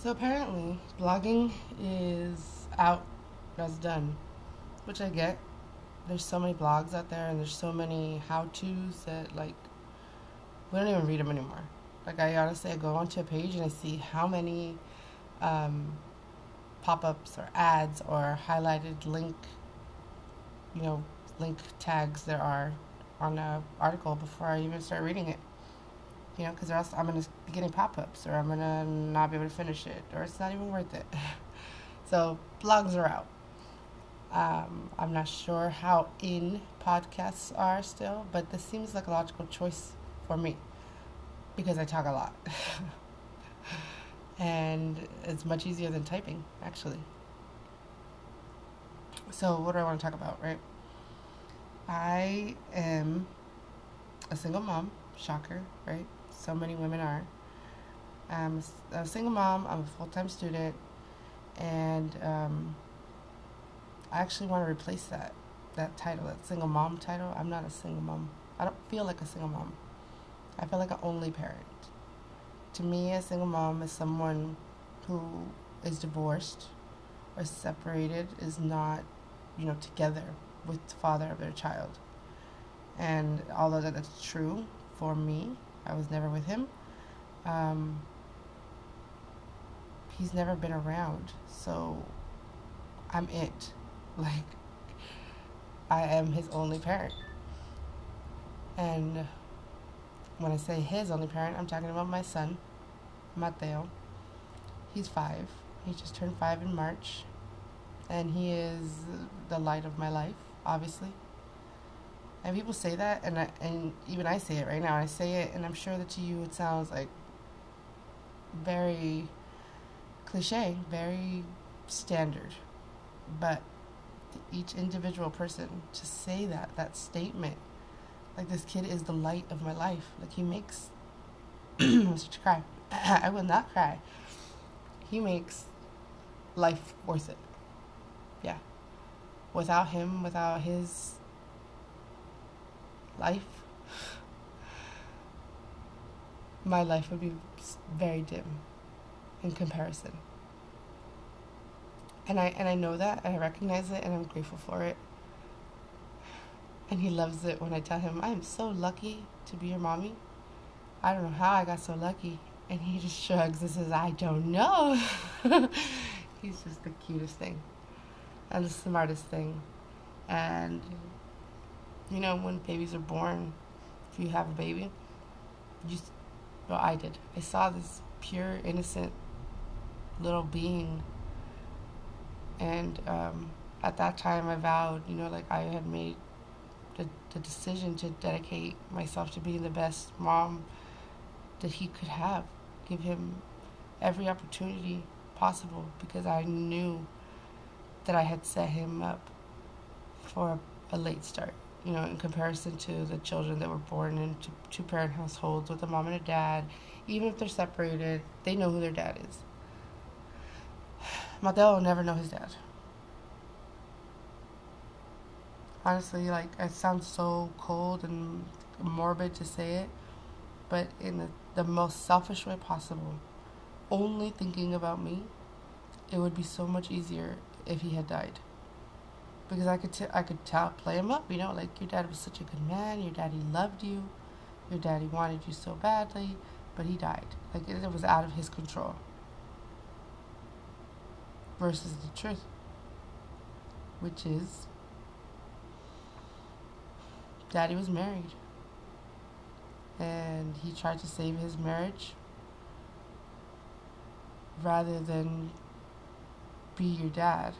So apparently, blogging is out, that's done, which I get. There's so many blogs out there, and there's so many how-tos that like we don't even read them anymore. Like I honestly, I go onto a page and I see how many um, pop-ups or ads or highlighted link, you know, link tags there are on an article before I even start reading it. You know, because else I'm gonna be getting pop-ups, or I'm gonna not be able to finish it, or it's not even worth it. so blogs are out. Um, I'm not sure how in podcasts are still, but this seems like a logical choice for me because I talk a lot. and it's much easier than typing, actually. So, what do I want to talk about, right? I am a single mom, shocker, right? So many women are. I'm a single mom, I'm a full time student, and um, I actually want to replace that that title, that single mom title. I'm not a single mom. I don't feel like a single mom. I feel like an only parent. To me, a single mom is someone who is divorced or separated, is not, you know, together with the father of their child. And although that's true for me, I was never with him. Um, he's never been around, so I'm it. Like, I am his only parent. And when I say his only parent, I'm talking about my son, Mateo. He's five. He just turned five in March. And he is the light of my life, obviously. And people say that, and I, and even I say it right now. I say it, and I'm sure that to you it sounds like very cliche, very standard. But each individual person to say that, that statement, like this kid is the light of my life. Like he makes I'm to cry. I will not cry. He makes life worth it. Yeah. Without him, without his life, my life would be very dim in comparison. And I and I know that and I recognize it and I'm grateful for it. And he loves it when I tell him, I am so lucky to be your mommy. I don't know how I got so lucky. And he just shrugs and says, I don't know. He's just the cutest thing and the smartest thing. And, you know, when babies are born, if you have a baby, you, well, I did. I saw this pure, innocent little being. And um, at that time, I vowed, you know, like I had made the, the decision to dedicate myself to being the best mom that he could have. Give him every opportunity possible because I knew that I had set him up for a, a late start. You know, in comparison to the children that were born into two parent households with a mom and a dad, even if they're separated, they know who their dad is. Mateo will never know his dad. honestly, like it sounds so cold and morbid to say it, but in the, the most selfish way possible, only thinking about me, it would be so much easier if he had died. Because I could t- I could tell play him up, you know, like your dad was such a good man, your daddy loved you, your daddy wanted you so badly, but he died. Like it, it was out of his control. Versus the truth, which is daddy was married. And he tried to save his marriage rather than be your dad.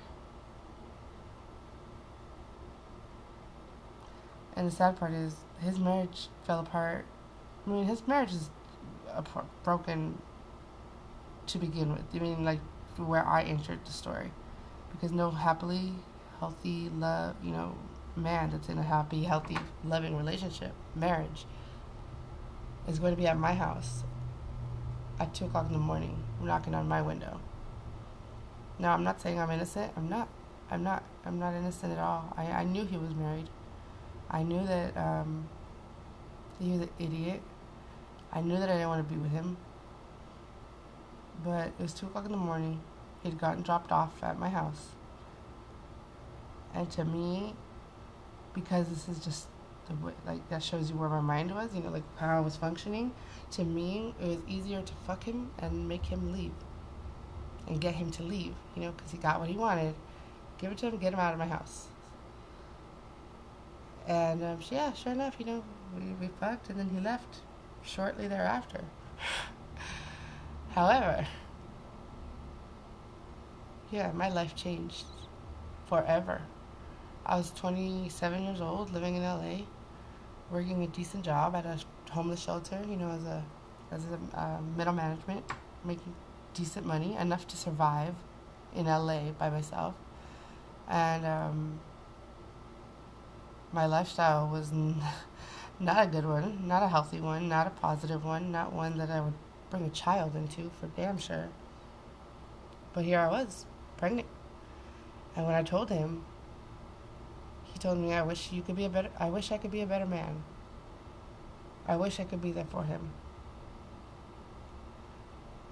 And the sad part is his marriage fell apart. I mean, his marriage is broken to begin with. I mean, like where I entered the story, because no happily, healthy love, you know, man that's in a happy, healthy, loving relationship, marriage, is going to be at my house at 2 o'clock in the morning, knocking on my window. Now, I'm not saying I'm innocent. I'm not. I'm not. I'm not innocent at all. I, I knew he was married. I knew that um, he was an idiot. I knew that I didn't want to be with him. But it was 2 o'clock in the morning. He'd gotten dropped off at my house. And to me, because this is just the way, like, that shows you where my mind was, you know, like how I was functioning. To me, it was easier to fuck him and make him leave. And get him to leave, you know, because he got what he wanted. Give it to him, get him out of my house. And um, yeah, sure enough, you know, we, we fucked and then he left shortly thereafter. However, yeah, my life changed forever. I was 27 years old, living in LA, working a decent job at a homeless shelter, you know, as a as a uh, middle management, making decent money, enough to survive in LA by myself. And um, my lifestyle was not a good one, not a healthy one, not a positive one, not one that I would bring a child into for damn sure. But here I was, pregnant. And when I told him, he told me, "I wish you could be a better. I wish I could be a better man. I wish I could be there for him."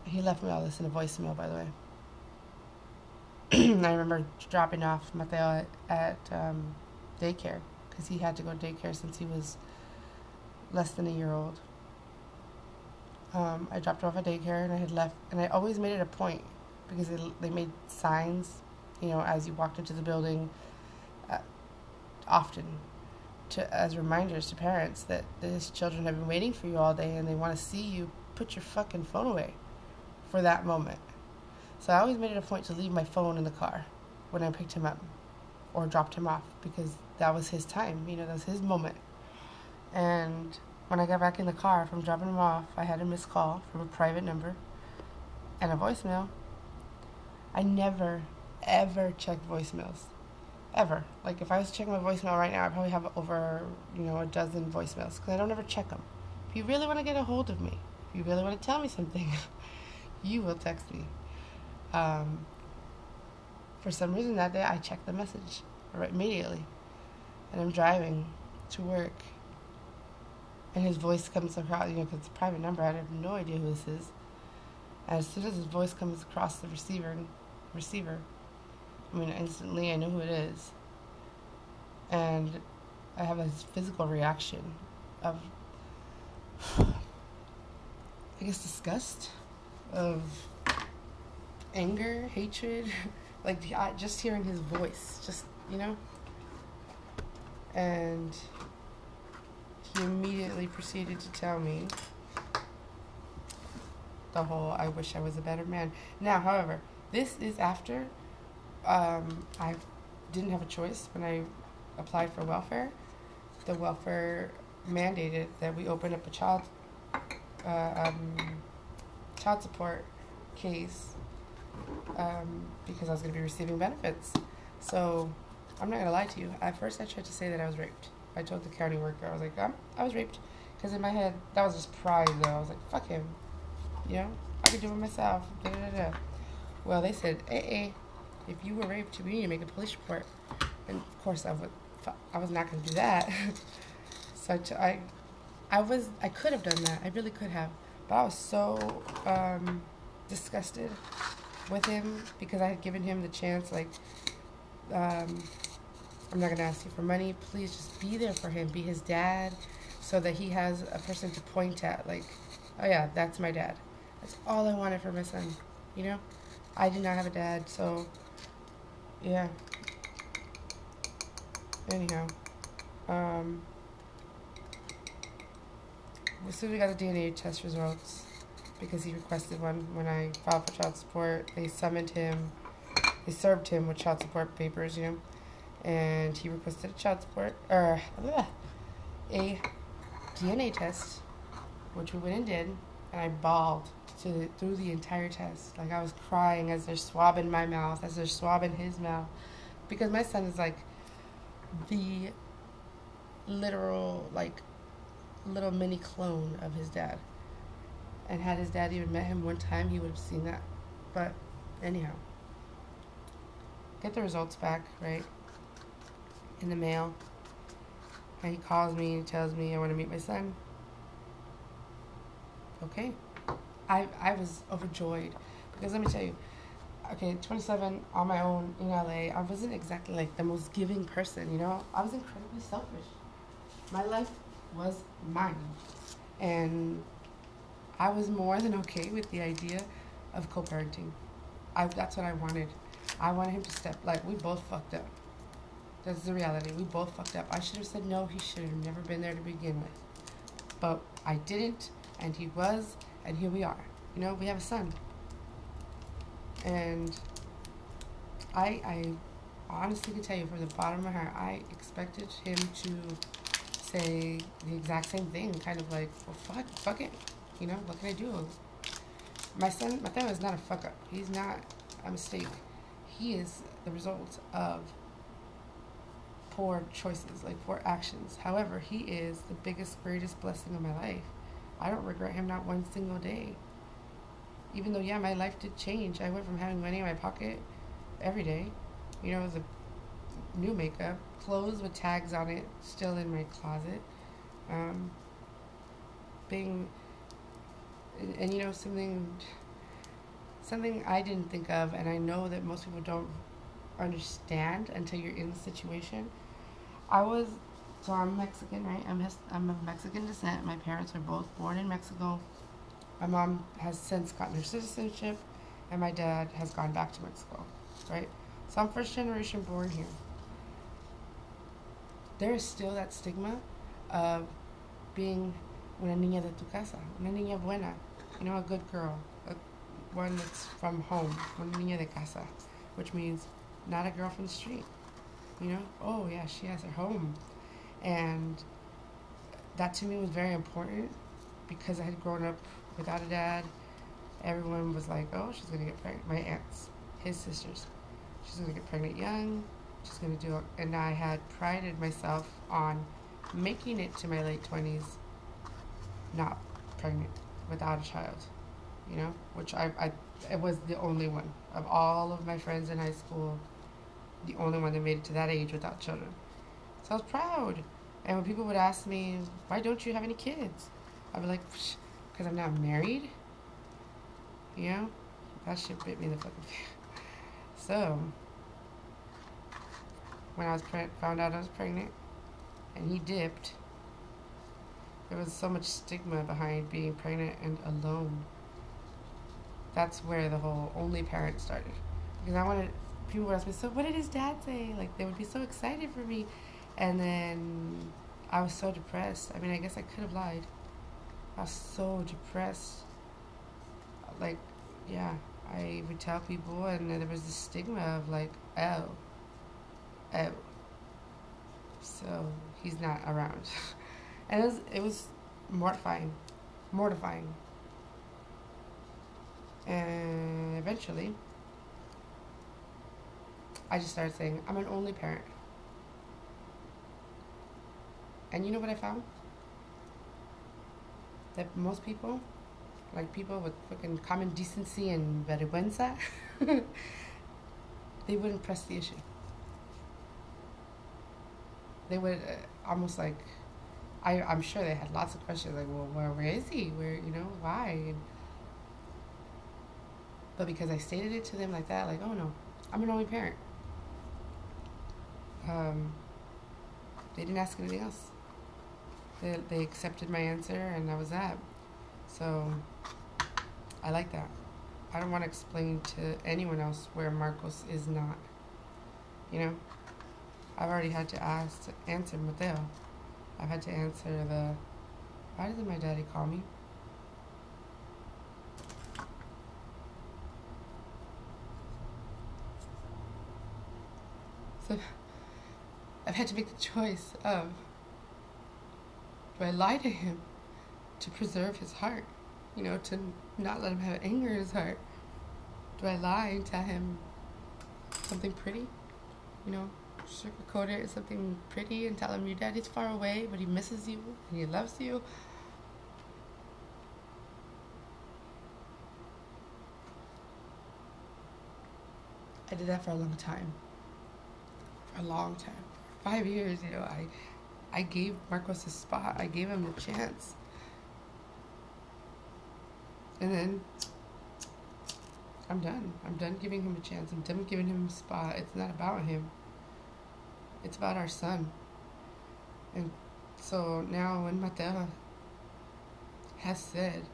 He left me all this in a voicemail, by the way. I remember dropping off Mateo at, at um, daycare because he had to go to daycare since he was less than a year old. Um, I dropped him off at daycare and I had left, and I always made it a point because they, they made signs, you know, as you walked into the building, uh, often, to as reminders to parents that these children have been waiting for you all day and they want to see you put your fucking phone away for that moment. So I always made it a point to leave my phone in the car when I picked him up or dropped him off because that was his time, you know, that was his moment. And when I got back in the car from dropping him off, I had a missed call from a private number and a voicemail. I never, ever check voicemails. Ever. Like, if I was checking my voicemail right now, I probably have over, you know, a dozen voicemails because I don't ever check them. If you really want to get a hold of me, if you really want to tell me something, you will text me. Um, for some reason that day, I checked the message immediately. And I'm driving to work and his voice comes across, you know, because it's a private number. I have no idea who this is. And as soon as his voice comes across the receiver, receiver, I mean, instantly I know who it is. And I have a physical reaction of, I guess, disgust, of anger, hatred, like just hearing his voice, just, you know? And he immediately proceeded to tell me the whole I wish I was a better man. Now, however, this is after um, I didn't have a choice when I applied for welfare. The welfare mandated that we open up a child uh, um, child support case um, because I was going to be receiving benefits. So I'm not going to lie to you. At first, I tried to say that I was raped. I told the county worker, I was like, I was raped. Because in my head, that was just pride, though. I was like, fuck him. You know, I could do it myself. Da, da, da, well, they said, eh, eh, if you were raped, you need to make a police report. And of course, I, would, I was not going to do that. so I, t- I, I was, I could have done that. I really could have. But I was so um, disgusted with him because I had given him the chance, like, um, I'm not going to ask you for money. Please just be there for him. Be his dad so that he has a person to point at. Like, oh, yeah, that's my dad. That's all I wanted for my son. You know? I did not have a dad, so yeah. Anyhow, um, as soon as we got the DNA test results, because he requested one when I filed for child support, they summoned him, they served him with child support papers, you know and he requested a child support or a DNA test, which we went and did, and I bawled to through the entire test. Like I was crying as they're swabbing my mouth, as they're swabbing his mouth, because my son is like the literal like little mini clone of his dad. And had his dad even met him one time, he would have seen that. But anyhow, get the results back, right? in the mail. And he calls me and tells me I want to meet my son. Okay. I, I was overjoyed Because let me tell you, okay, 27 on my own in LA, I wasn't exactly like the most giving person, you know? I was incredibly selfish. My life was mine. And I was more than okay with the idea of co parenting. That's what I wanted. I wanted him to step, like, we both fucked up. That's the reality. We both fucked up. I should have said no, he should have never been there to begin with. But I didn't, and he was, and here we are. You know, we have a son. And I, I honestly can tell you from the bottom of my heart, I expected him to say the exact same thing, kind of like, well, fuck, fuck it. You know, what can I do? My son, my Mateo is not a fuck up. He's not a mistake. He is the result of poor choices, like poor actions. However, he is the biggest, greatest blessing of my life. I don't regret him not one single day. Even though, yeah, my life did change. I went from having money in my pocket every day, you know, the new makeup, clothes with tags on it still in my closet, um, being, and, and you know, something, something I didn't think of, and I know that most people don't understand until you're in the situation. I was so I'm Mexican, right? I'm his, I'm of Mexican descent. My parents are both born in Mexico. My mom has since gotten her citizenship, and my dad has gone back to Mexico, right? So I'm first generation born here. There is still that stigma of being una niña de tu casa, una niña buena, you know, a good girl, a, one that's from home, una niña de casa, which means not a girl from the street. You know, oh yeah, she has her home and that to me was very important because I had grown up without a dad. Everyone was like, oh, she's going to get pregnant. My aunts, his sisters. She's going to get pregnant young. She's going to do it. And I had prided myself on making it to my late 20s not pregnant without a child, you know, which I, I it was the only one of all of my friends in high school, the only one that made it to that age without children. So I was proud. And when people would ask me, why don't you have any kids? I'd be like, because I'm not married. You know? That shit bit me in the fucking face. So, when I was pre- found out I was pregnant, and he dipped, there was so much stigma behind being pregnant and alone. That's where the whole only parent started. Because I wanted, people would ask me, so what did his dad say? Like, they would be so excited for me. And then I was so depressed. I mean, I guess I could have lied. I was so depressed. Like, yeah, I would tell people, and there was this stigma of like, oh, oh. So he's not around, and it was it was mortifying, mortifying. And eventually, I just started saying, I'm an only parent. And you know what I found? That most people, like people with fucking common decency and vergüenza, they wouldn't press the issue. They would uh, almost like, I, I'm sure they had lots of questions like, well, where, where is he? Where, you know, why? And, but because I stated it to them like that, like, oh no, I'm an only parent. Um, they didn't ask anything else they, they accepted my answer and that was that. So I like that. I don't want to explain to anyone else where Marcos is not. You know, I've already had to ask to answer Mateo. I've had to answer the why did my daddy call me? So I've had to make the choice of do I lie to him to preserve his heart? You know, to not let him have anger in his heart? Do I lie and tell him something pretty? You know, sugarcoat it something pretty and tell him your daddy's far away, but he misses you and he loves you? I did that for a long time. For a long time. Five years, you know, I I gave Marcos a spot. I gave him a chance. And then I'm done. I'm done giving him a chance. I'm done giving him a spot. It's not about him. It's about our son. And so now when Mateo has said,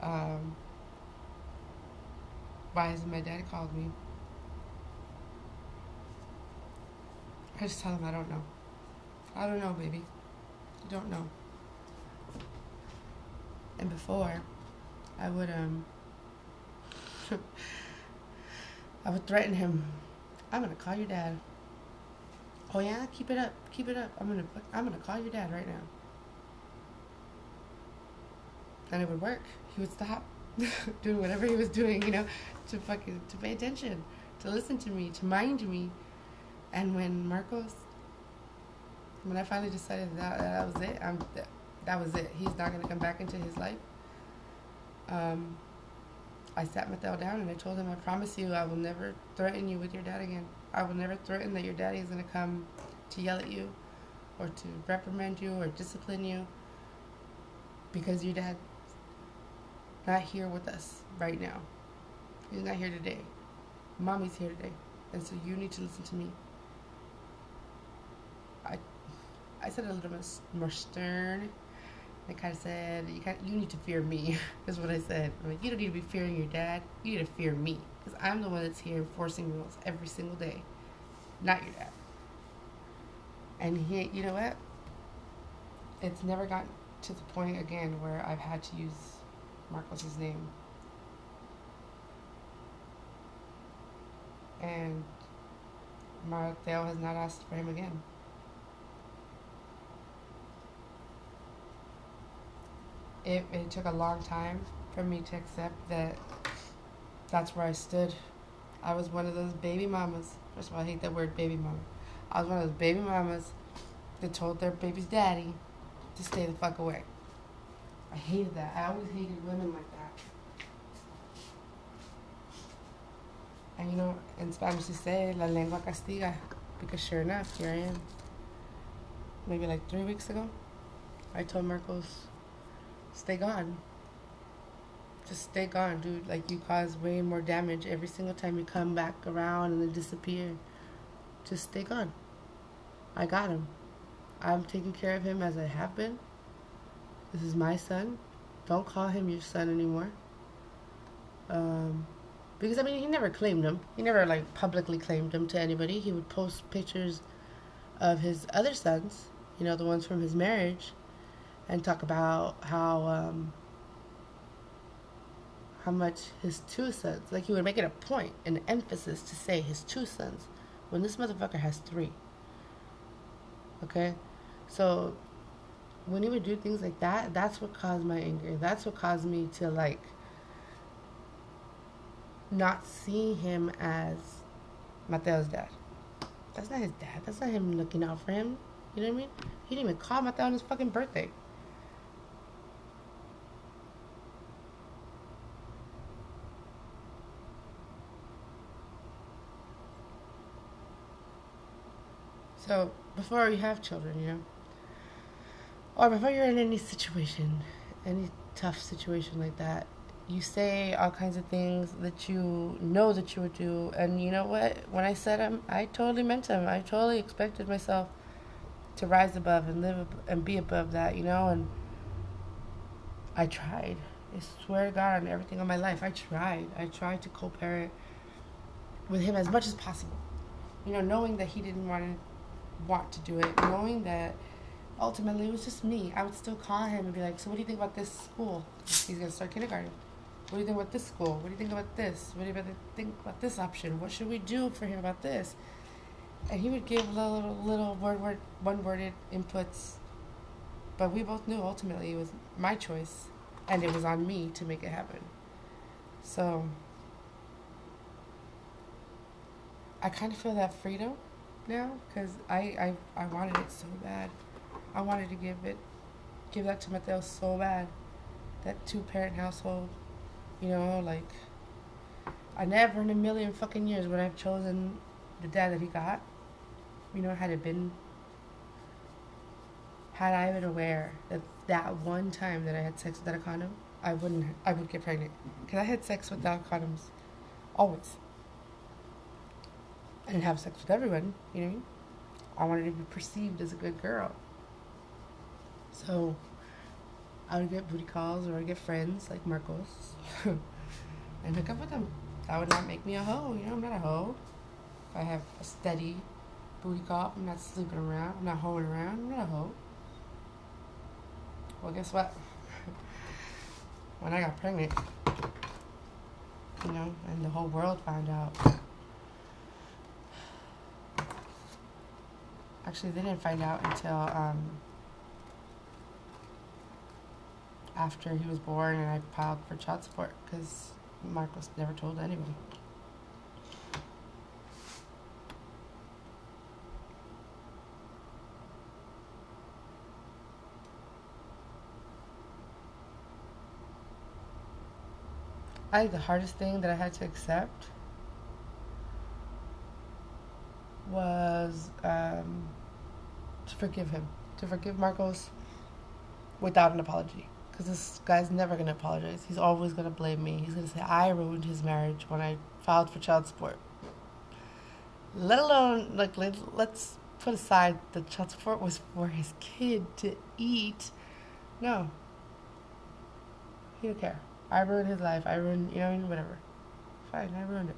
um, why hasn't my dad called me? I just tell him I don't know. I don't know, baby. I don't know. And before, I would um I would threaten him. I'm gonna call your dad. Oh yeah, keep it up, keep it up. I'm gonna I'm gonna call your dad right now. And it would work. He would stop doing whatever he was doing, you know, to fucking to pay attention, to listen to me, to mind me. And when Marcos, when I finally decided that that was it, I'm that, that was it. He's not gonna come back into his life. Um, I sat Mateo down and I told him, I promise you, I will never threaten you with your dad again. I will never threaten that your daddy is going to come to yell at you or to reprimand you or discipline you because your dad's not here with us right now. He's not here today. Mommy's here today. And so you need to listen to me. I I said a little bit more stern I kind of said, you, you need to fear me, is what I said. I'm like, you don't need to be fearing your dad. You need to fear me. Because I'm the one that's here enforcing rules every single day, not your dad. And he, you know what? It's never gotten to the point again where I've had to use Marcos's name. And Mateo has not asked for him again. it, it took a long time for me to accept that that's where I stood. I was one of those baby mamas. First of all, I hate that word baby mama. I was one of those baby mamas that told their baby's daddy to stay the fuck away. I hated that. I always hated women like that. And you know, in Spanish they say, la lengua castiga. Because sure enough, here I am. Maybe like three weeks ago, I told Marcos, stay gone. Just stay gone, dude. Like you cause way more damage every single time you come back around and then disappear. Just stay gone. I got him. I'm taking care of him as I have been. This is my son. Don't call him your son anymore. Um, because I mean, he never claimed him. He never like publicly claimed him to anybody. He would post pictures of his other sons, you know, the ones from his marriage, and talk about how um, how much his two sons. Like he would make it a point, an emphasis to say his two sons, when this motherfucker has three. Okay, so when he would do things like that, that's what caused my anger. That's what caused me to like not see him as Mateo's dad. That's not his dad. That's not him looking out for him. You know what I mean? He didn't even call Mateo on his fucking birthday. So before you have children, you know, or before you're in any situation, any tough situation like that, you say all kinds of things that you know that you would do. And you know what? When I said them, I totally meant them. I totally expected myself to rise above and live and be above that, you know. And I tried. I swear to God on everything in my life, I tried. I tried to co-parent with him as much as possible. You know, knowing that he didn't want to want to do it, knowing that ultimately it was just me. I would still call him and be like, "So what do you think about this school? He's gonna start kindergarten. What do you think about this school? What do you think about this? What do you think about this option? What should we do for him about this?" And he would give little little word word one worded inputs, but we both knew ultimately it was my choice, and it was on me to make it happen. So I kind of feel that freedom now because I, I I wanted it so bad. I wanted to give it, give that to Mateo so bad. That two parent household, you know, like I never in a million fucking years would I've chosen the dad that he got. You know, had it been, had I been aware that that one time that I had sex without a condom, I wouldn't. I would get pregnant because I had sex without condoms, always. Didn't have sex with everyone. You know I? I wanted to be perceived as a good girl. So I would get booty calls or I'd get friends like Marcos and hook up with them. That would not make me a hoe. You know, I'm not a hoe. If I have a steady booty call, I'm not sleeping around, I'm not hoeing around, I'm not a hoe. Well, guess what? when I got pregnant, you know, and the whole world found out. Actually, they didn't find out until um, after he was born and I filed for child support because Marcos never told anyone. I the hardest thing that I had to accept was um, to forgive him, to forgive Marcos without an apology. Because this guy's never going to apologize. He's always going to blame me. He's going to say, I ruined his marriage when I filed for child support. Let alone, like, let, let's put aside the child support was for his kid to eat. No. He don't care. I ruined his life. I ruined, you know, whatever. Fine, I ruined it.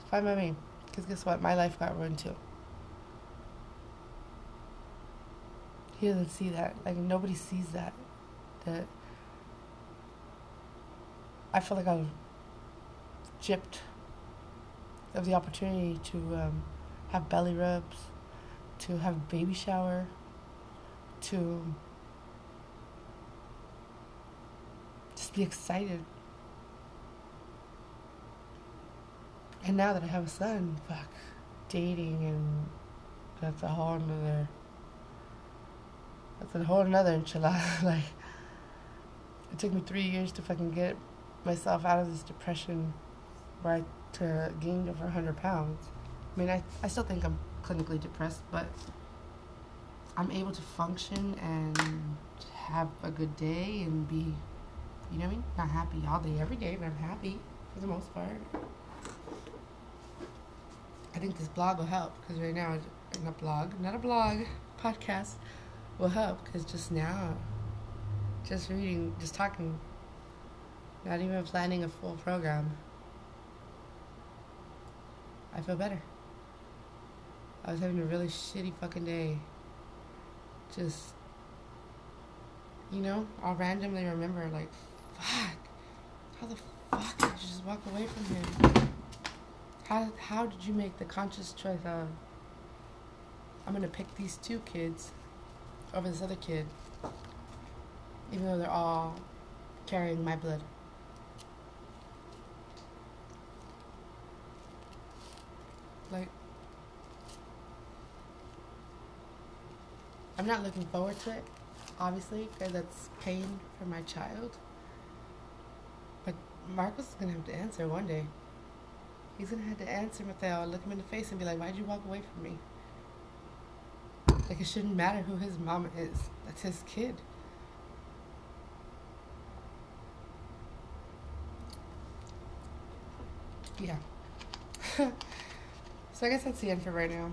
It's fine by me. Because guess what? My life got ruined too. He doesn't see that. Like, nobody sees that. That I feel like I was gypped of the opportunity to um, have belly rubs, to have a baby shower, to just be excited. And now that I have a son, fuck, dating and that's a whole another, that's a whole another enchilada. like, it took me three years to fucking get myself out of this depression where I to gained over 100 pounds. I mean, I, I still think I'm clinically depressed, but I'm able to function and have a good day and be you know what I mean? Not happy all day, every day, but I'm happy for the most part. I think this blog will help because right now, not blog, not a blog, podcast will help because just now, just reading, just talking, not even planning a full program, I feel better. I was having a really shitty fucking day. Just, you know, I'll randomly remember, like, fuck. How the fuck did you just walk away from him? How, how did you make the conscious choice of, I'm gonna pick these two kids over this other kid, even though they're all carrying my blood? Like, I'm not looking forward to it, obviously, because that's pain for my child. But Marcos is gonna have to answer one day. He's gonna have to answer Mateo, look him in the face, and be like, "Why'd you walk away from me?" Like it shouldn't matter who his mama is. That's his kid. Yeah. so I guess that's the end for right now.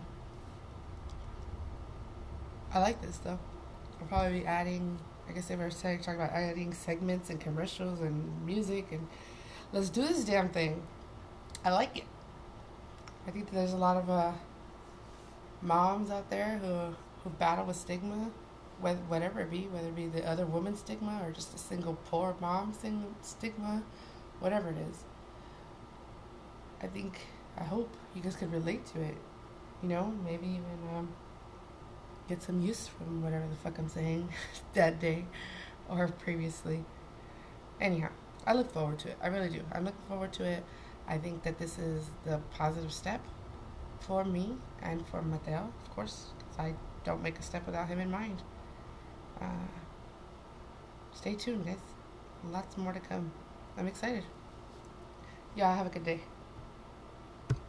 I like this though. I'll probably be adding I guess they were saying talking about adding segments and commercials and music and let's do this damn thing. I like it. I think there's a lot of uh, moms out there who who battle with stigma, whether whatever it be, whether it be the other woman stigma or just a single poor mom stigma, whatever it is. I think I hope you guys could relate to it. You know, maybe even um, get some use from whatever the fuck I'm saying that day or previously. Anyhow, I look forward to it. I really do. I'm looking forward to it. I think that this is the positive step for me and for Mateo, of course, because I don't make a step without him in mind. Uh, stay tuned, guys. Lots more to come. I'm excited. Y'all have a good day.